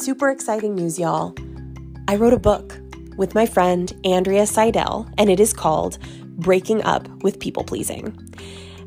super exciting news, y'all. I wrote a book with my friend Andrea Seidel, and it is called Breaking Up with People Pleasing.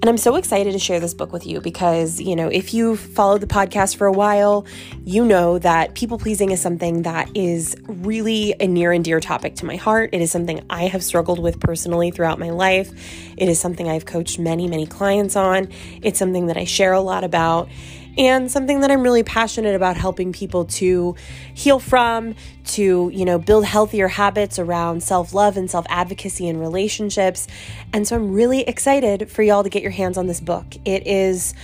And I'm so excited to share this book with you because, you know, if you've followed the podcast for a while, you know that people pleasing is something that is really a near and dear topic to my heart. It is something I have struggled with personally throughout my life. It is something I've coached many, many clients on. It's something that I share a lot about and something that I'm really passionate about helping people to heal from, to, you know, build healthier habits around self-love and self-advocacy in relationships. And so I'm really excited for y'all to get your hands on this book. It is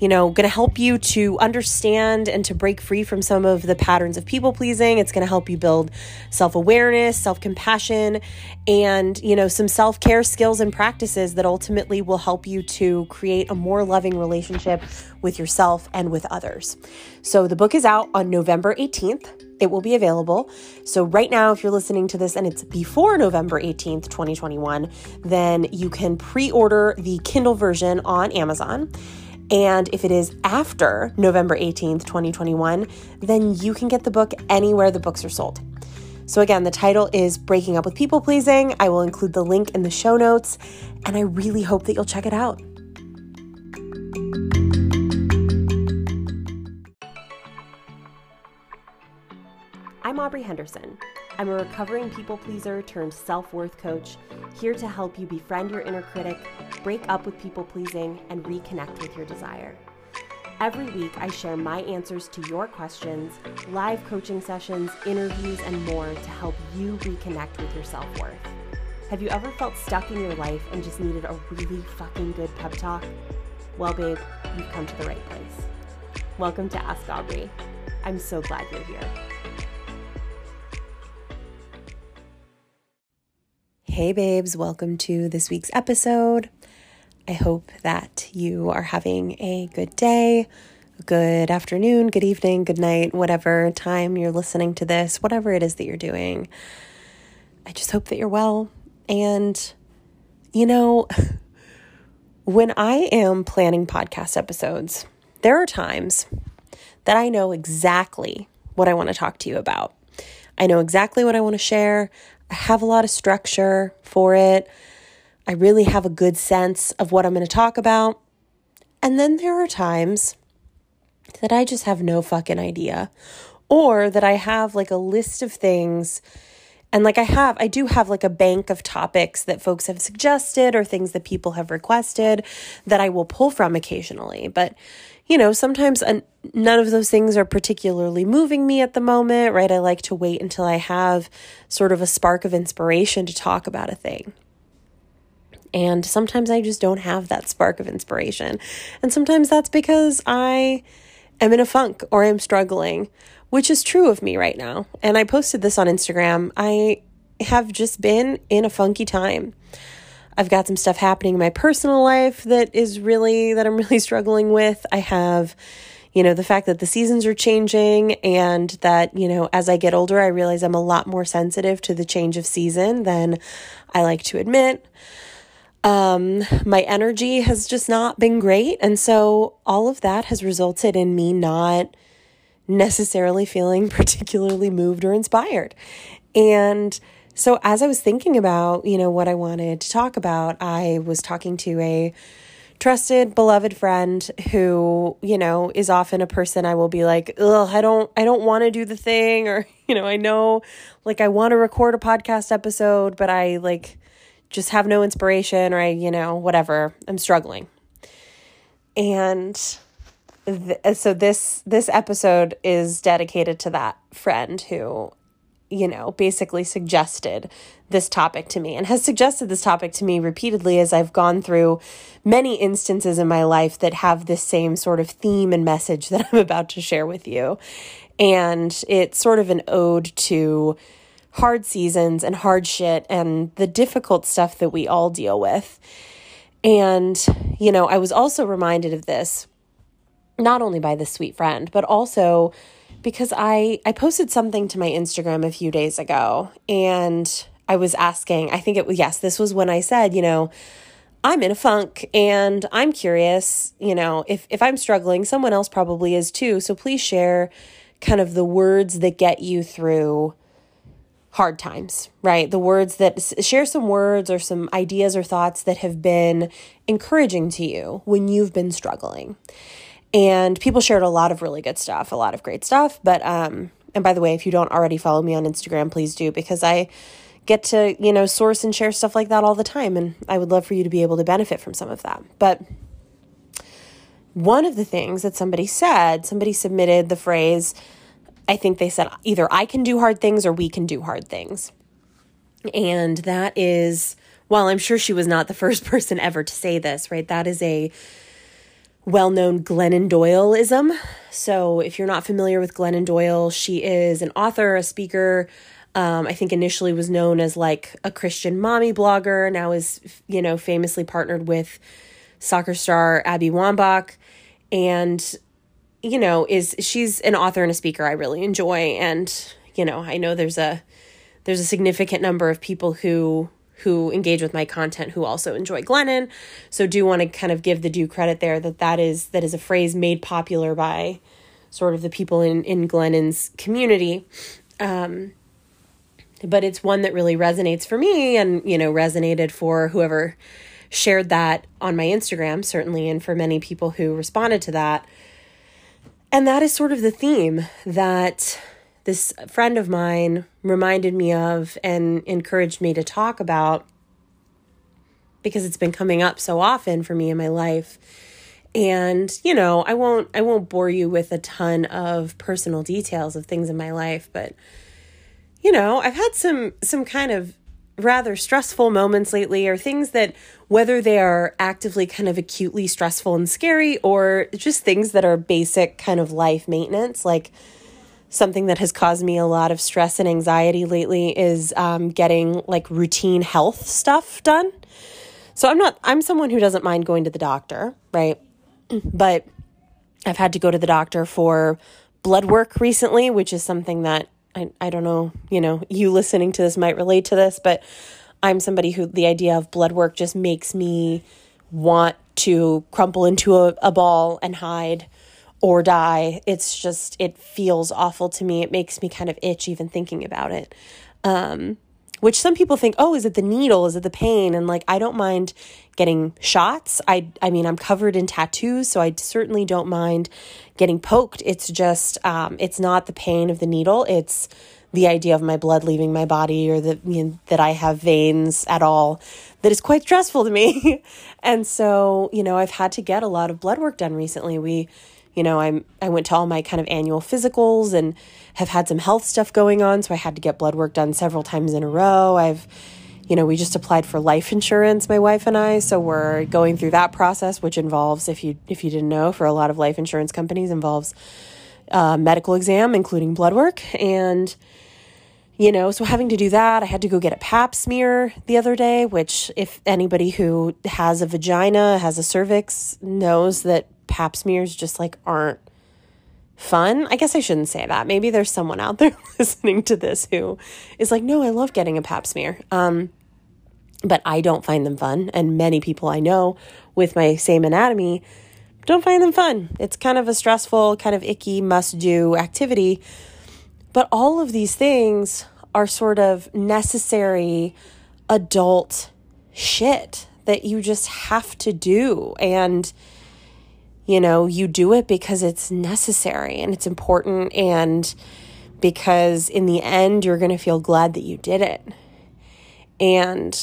you know, going to help you to understand and to break free from some of the patterns of people pleasing. It's going to help you build self awareness, self compassion, and, you know, some self care skills and practices that ultimately will help you to create a more loving relationship with yourself and with others. So the book is out on November 18th. It will be available. So, right now, if you're listening to this and it's before November 18th, 2021, then you can pre order the Kindle version on Amazon. And if it is after November 18th, 2021, then you can get the book anywhere the books are sold. So, again, the title is Breaking Up with People Pleasing. I will include the link in the show notes, and I really hope that you'll check it out. I'm Aubrey Henderson. I'm a recovering people pleaser turned self worth coach, here to help you befriend your inner critic, break up with people pleasing, and reconnect with your desire. Every week, I share my answers to your questions, live coaching sessions, interviews, and more to help you reconnect with your self worth. Have you ever felt stuck in your life and just needed a really fucking good pep talk? Well, babe, you've come to the right place. Welcome to Ask Aubrey. I'm so glad you're here. Hey, babes, welcome to this week's episode. I hope that you are having a good day, good afternoon, good evening, good night, whatever time you're listening to this, whatever it is that you're doing. I just hope that you're well. And, you know, when I am planning podcast episodes, there are times that I know exactly what I want to talk to you about. I know exactly what I want to share. I have a lot of structure for it. I really have a good sense of what I'm going to talk about. And then there are times that I just have no fucking idea, or that I have like a list of things. And like I have, I do have like a bank of topics that folks have suggested or things that people have requested that I will pull from occasionally. But you know, sometimes none of those things are particularly moving me at the moment, right? I like to wait until I have sort of a spark of inspiration to talk about a thing. And sometimes I just don't have that spark of inspiration. And sometimes that's because I am in a funk or I'm struggling, which is true of me right now. And I posted this on Instagram. I have just been in a funky time. I've got some stuff happening in my personal life that is really, that I'm really struggling with. I have, you know, the fact that the seasons are changing and that, you know, as I get older, I realize I'm a lot more sensitive to the change of season than I like to admit. Um, my energy has just not been great. And so all of that has resulted in me not necessarily feeling particularly moved or inspired. And, so as I was thinking about, you know, what I wanted to talk about, I was talking to a trusted, beloved friend who, you know, is often a person I will be like, "Ugh, I don't I don't want to do the thing," or, you know, I know like I want to record a podcast episode, but I like just have no inspiration or I, you know, whatever. I'm struggling. And th- uh, so this this episode is dedicated to that friend who you know, basically suggested this topic to me and has suggested this topic to me repeatedly as I've gone through many instances in my life that have this same sort of theme and message that I'm about to share with you. And it's sort of an ode to hard seasons and hard shit and the difficult stuff that we all deal with. And, you know, I was also reminded of this not only by this sweet friend, but also because I I posted something to my Instagram a few days ago and I was asking, I think it was yes, this was when I said, you know, I'm in a funk and I'm curious, you know, if if I'm struggling, someone else probably is too. So please share kind of the words that get you through hard times, right? The words that share some words or some ideas or thoughts that have been encouraging to you when you've been struggling. And people shared a lot of really good stuff, a lot of great stuff. But, um, and by the way, if you don't already follow me on Instagram, please do because I get to, you know, source and share stuff like that all the time. And I would love for you to be able to benefit from some of that. But one of the things that somebody said, somebody submitted the phrase, I think they said either I can do hard things or we can do hard things. And that is, well, I'm sure she was not the first person ever to say this, right? That is a well known Glennon Doyleism. So if you're not familiar with Glennon Doyle, she is an author, a speaker. Um, I think initially was known as like a Christian mommy blogger, now is, you know, famously partnered with soccer star Abby Wambach. And you know, is she's an author and a speaker I really enjoy and, you know, I know there's a there's a significant number of people who who engage with my content who also enjoy Glennon. So do want to kind of give the due credit there that that is that is a phrase made popular by sort of the people in in Glennon's community. Um, but it's one that really resonates for me and you know resonated for whoever shared that on my Instagram certainly and for many people who responded to that and that is sort of the theme that this friend of mine reminded me of and encouraged me to talk about because it's been coming up so often for me in my life. And, you know, I won't I won't bore you with a ton of personal details of things in my life, but you know, I've had some some kind of rather stressful moments lately or things that whether they are actively kind of acutely stressful and scary or just things that are basic kind of life maintenance like something that has caused me a lot of stress and anxiety lately is um, getting like routine health stuff done. So i'm not i'm someone who doesn't mind going to the doctor right? But i've had to go to the doctor for blood work recently which is something that I, I don't know, you know, you listening to this might relate to this, but I'm somebody who the idea of blood work just makes me want to crumple into a, a ball and hide or die. It's just, it feels awful to me. It makes me kind of itch even thinking about it. Um, which some people think, oh, is it the needle? Is it the pain? And like, I don't mind getting shots. I, I mean, I'm covered in tattoos, so I certainly don't mind getting poked. It's just, um, it's not the pain of the needle. It's the idea of my blood leaving my body or that you know, that I have veins at all that is quite stressful to me. and so, you know, I've had to get a lot of blood work done recently. We you know, I'm I went to all my kind of annual physicals and have had some health stuff going on, so I had to get blood work done several times in a row. I've you know, we just applied for life insurance, my wife and I, so we're going through that process, which involves, if you if you didn't know, for a lot of life insurance companies, involves uh, medical exam, including blood work, and you know, so having to do that, I had to go get a pap smear the other day, which, if anybody who has a vagina, has a cervix, knows that pap smears just like aren't fun. I guess I shouldn't say that. Maybe there's someone out there listening to this who is like, no, I love getting a pap smear. Um, but I don't find them fun. And many people I know with my same anatomy don't find them fun. It's kind of a stressful, kind of icky, must do activity. But all of these things are sort of necessary adult shit that you just have to do. And you know, you do it because it's necessary and it's important and because in the end you're going to feel glad that you did it. And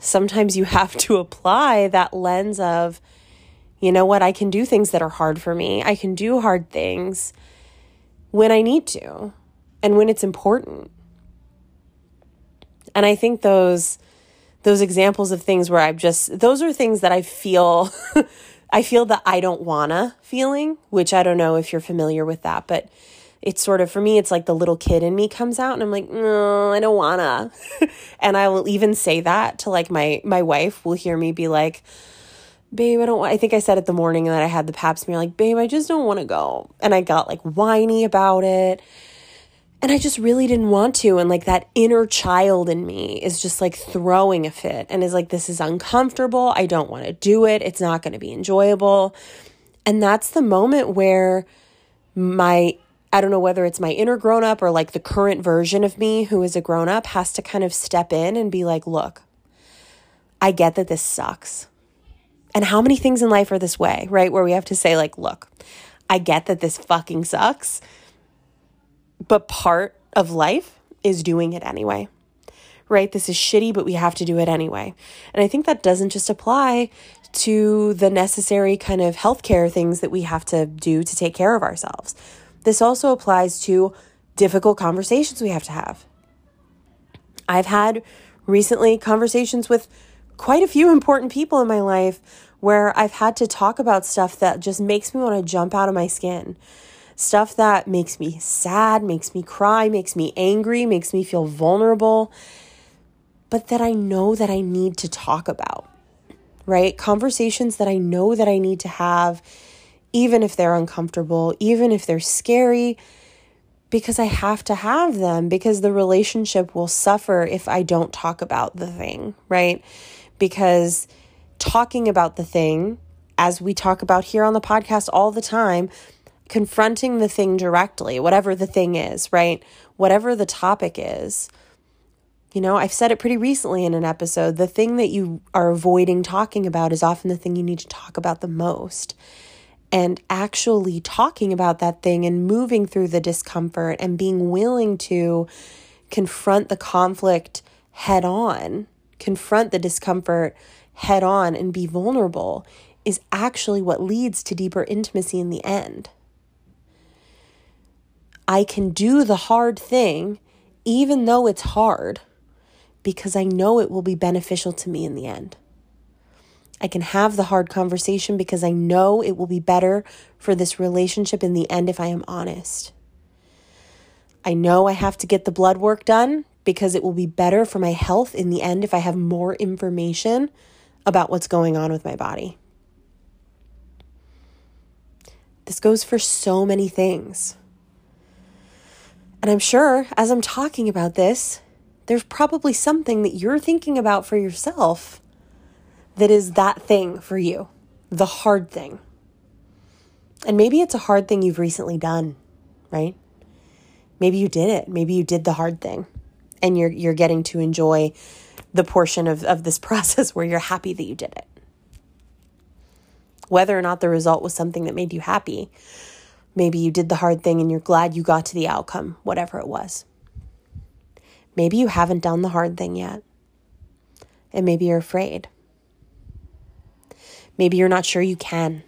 sometimes you have to apply that lens of, you know what, I can do things that are hard for me. I can do hard things when I need to and when it's important. And I think those those examples of things where I've just those are things that I feel I feel the I don't wanna feeling, which I don't know if you're familiar with that, but it's sort of for me it's like the little kid in me comes out and I'm like, "No, I don't wanna." and I will even say that to like my my wife will hear me be like, "Babe, I don't want I think I said it the morning that I had the pap smear like, "Babe, I just don't want to go." And I got like whiny about it and I just really didn't want to. And like that inner child in me is just like throwing a fit and is like, this is uncomfortable. I don't want to do it. It's not going to be enjoyable. And that's the moment where my I don't know whether it's my inner grown up or like the current version of me who is a grown up has to kind of step in and be like, look, I get that this sucks. And how many things in life are this way, right? Where we have to say, like, look, I get that this fucking sucks, but part of life is doing it anyway, right? This is shitty, but we have to do it anyway. And I think that doesn't just apply to the necessary kind of healthcare things that we have to do to take care of ourselves. This also applies to difficult conversations we have to have. I've had recently conversations with quite a few important people in my life where I've had to talk about stuff that just makes me want to jump out of my skin. Stuff that makes me sad, makes me cry, makes me angry, makes me feel vulnerable, but that I know that I need to talk about, right? Conversations that I know that I need to have even if they're uncomfortable, even if they're scary, because I have to have them because the relationship will suffer if I don't talk about the thing, right? Because talking about the thing, as we talk about here on the podcast all the time, confronting the thing directly, whatever the thing is, right? Whatever the topic is. You know, I've said it pretty recently in an episode. The thing that you are avoiding talking about is often the thing you need to talk about the most and actually talking about that thing and moving through the discomfort and being willing to confront the conflict head on, confront the discomfort head on, and be vulnerable is actually what leads to deeper intimacy in the end. I can do the hard thing even though it's hard because I know it will be beneficial to me in the end. I can have the hard conversation because I know it will be better for this relationship in the end if I am honest. I know I have to get the blood work done because it will be better for my health in the end if I have more information about what's going on with my body. This goes for so many things. And I'm sure as I'm talking about this, there's probably something that you're thinking about for yourself that is that thing for you, the hard thing. And maybe it's a hard thing you've recently done, right? Maybe you did it. Maybe you did the hard thing and you're you're getting to enjoy the portion of, of this process where you're happy that you did it. Whether or not the result was something that made you happy, maybe you did the hard thing and you're glad you got to the outcome, whatever it was. Maybe you haven't done the hard thing yet, and maybe you're afraid. Maybe you're not sure you can.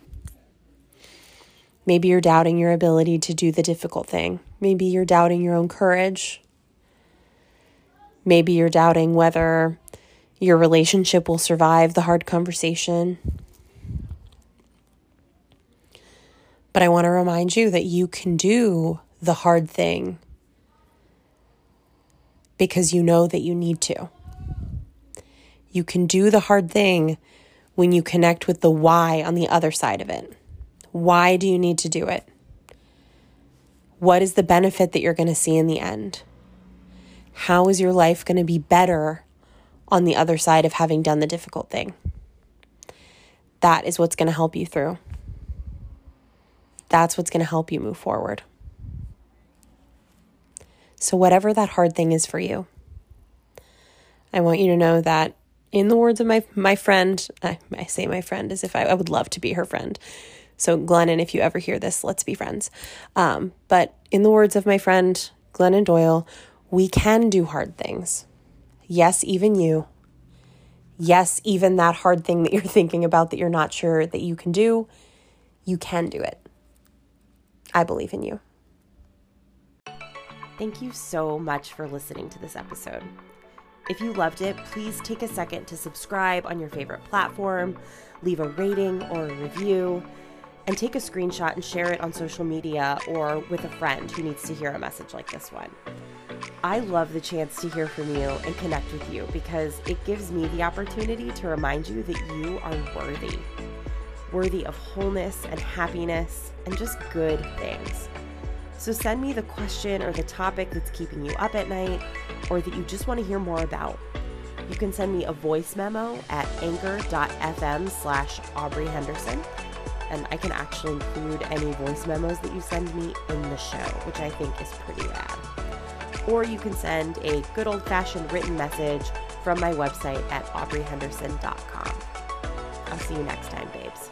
Maybe you're doubting your ability to do the difficult thing. Maybe you're doubting your own courage. Maybe you're doubting whether your relationship will survive the hard conversation. But I want to remind you that you can do the hard thing because you know that you need to. You can do the hard thing when you connect with the why on the other side of it. Why do you need to do it? What is the benefit that you're going to see in the end? How is your life going to be better on the other side of having done the difficult thing? That is what's going to help you through. That's what's going to help you move forward. So, whatever that hard thing is for you, I want you to know that in the words of my my friend, I, I say my friend as if I, I, would love to be her friend. So Glennon, if you ever hear this, let's be friends. Um, but in the words of my friend Glennon Doyle, we can do hard things. Yes, even you. Yes, even that hard thing that you're thinking about that you're not sure that you can do, you can do it. I believe in you. Thank you so much for listening to this episode. If you loved it, please take a second to subscribe on your favorite platform, leave a rating or a review, and take a screenshot and share it on social media or with a friend who needs to hear a message like this one. I love the chance to hear from you and connect with you because it gives me the opportunity to remind you that you are worthy. Worthy of wholeness and happiness and just good things. So send me the question or the topic that's keeping you up at night or that you just want to hear more about. You can send me a voice memo at anchor.fm slash Aubrey Henderson, and I can actually include any voice memos that you send me in the show, which I think is pretty rad. Or you can send a good old fashioned written message from my website at aubreyhenderson.com. I'll see you next time, babes.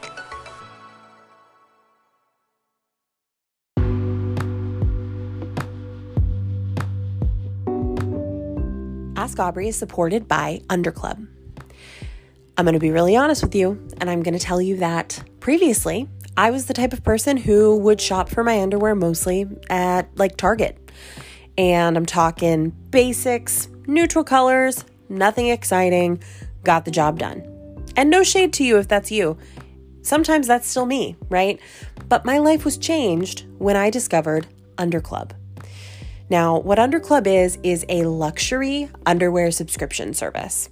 Ask Aubrey is supported by Underclub. I'm going to be really honest with you, and I'm going to tell you that previously I was the type of person who would shop for my underwear mostly at like Target. And I'm talking basics, neutral colors, nothing exciting, got the job done. And no shade to you if that's you. Sometimes that's still me, right? But my life was changed when I discovered Underclub. Now, what Underclub is, is a luxury underwear subscription service.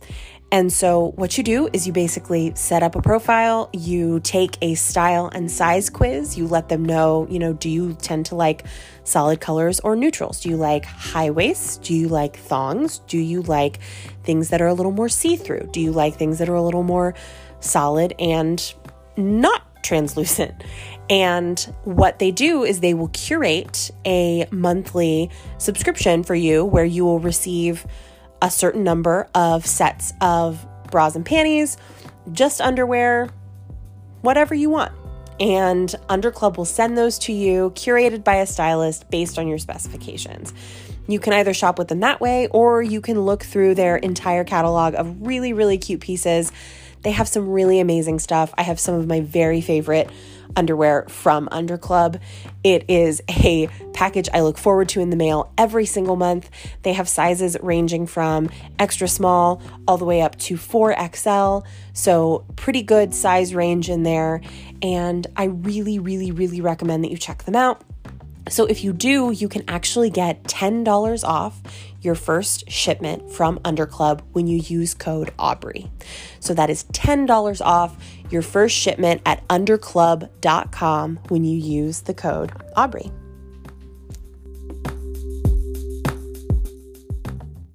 And so, what you do is you basically set up a profile, you take a style and size quiz, you let them know, you know, do you tend to like solid colors or neutrals? Do you like high waists? Do you like thongs? Do you like things that are a little more see through? Do you like things that are a little more solid and not translucent? And what they do is they will curate a monthly subscription for you where you will receive a certain number of sets of bras and panties, just underwear, whatever you want. And Underclub will send those to you, curated by a stylist based on your specifications. You can either shop with them that way, or you can look through their entire catalog of really, really cute pieces. They have some really amazing stuff. I have some of my very favorite underwear from Underclub. It is a package I look forward to in the mail every single month. They have sizes ranging from extra small all the way up to 4XL. So, pretty good size range in there. And I really, really, really recommend that you check them out. So, if you do, you can actually get $10 off your first shipment from Underclub when you use code Aubrey. So that is $10 off your first shipment at underclub.com when you use the code Aubrey.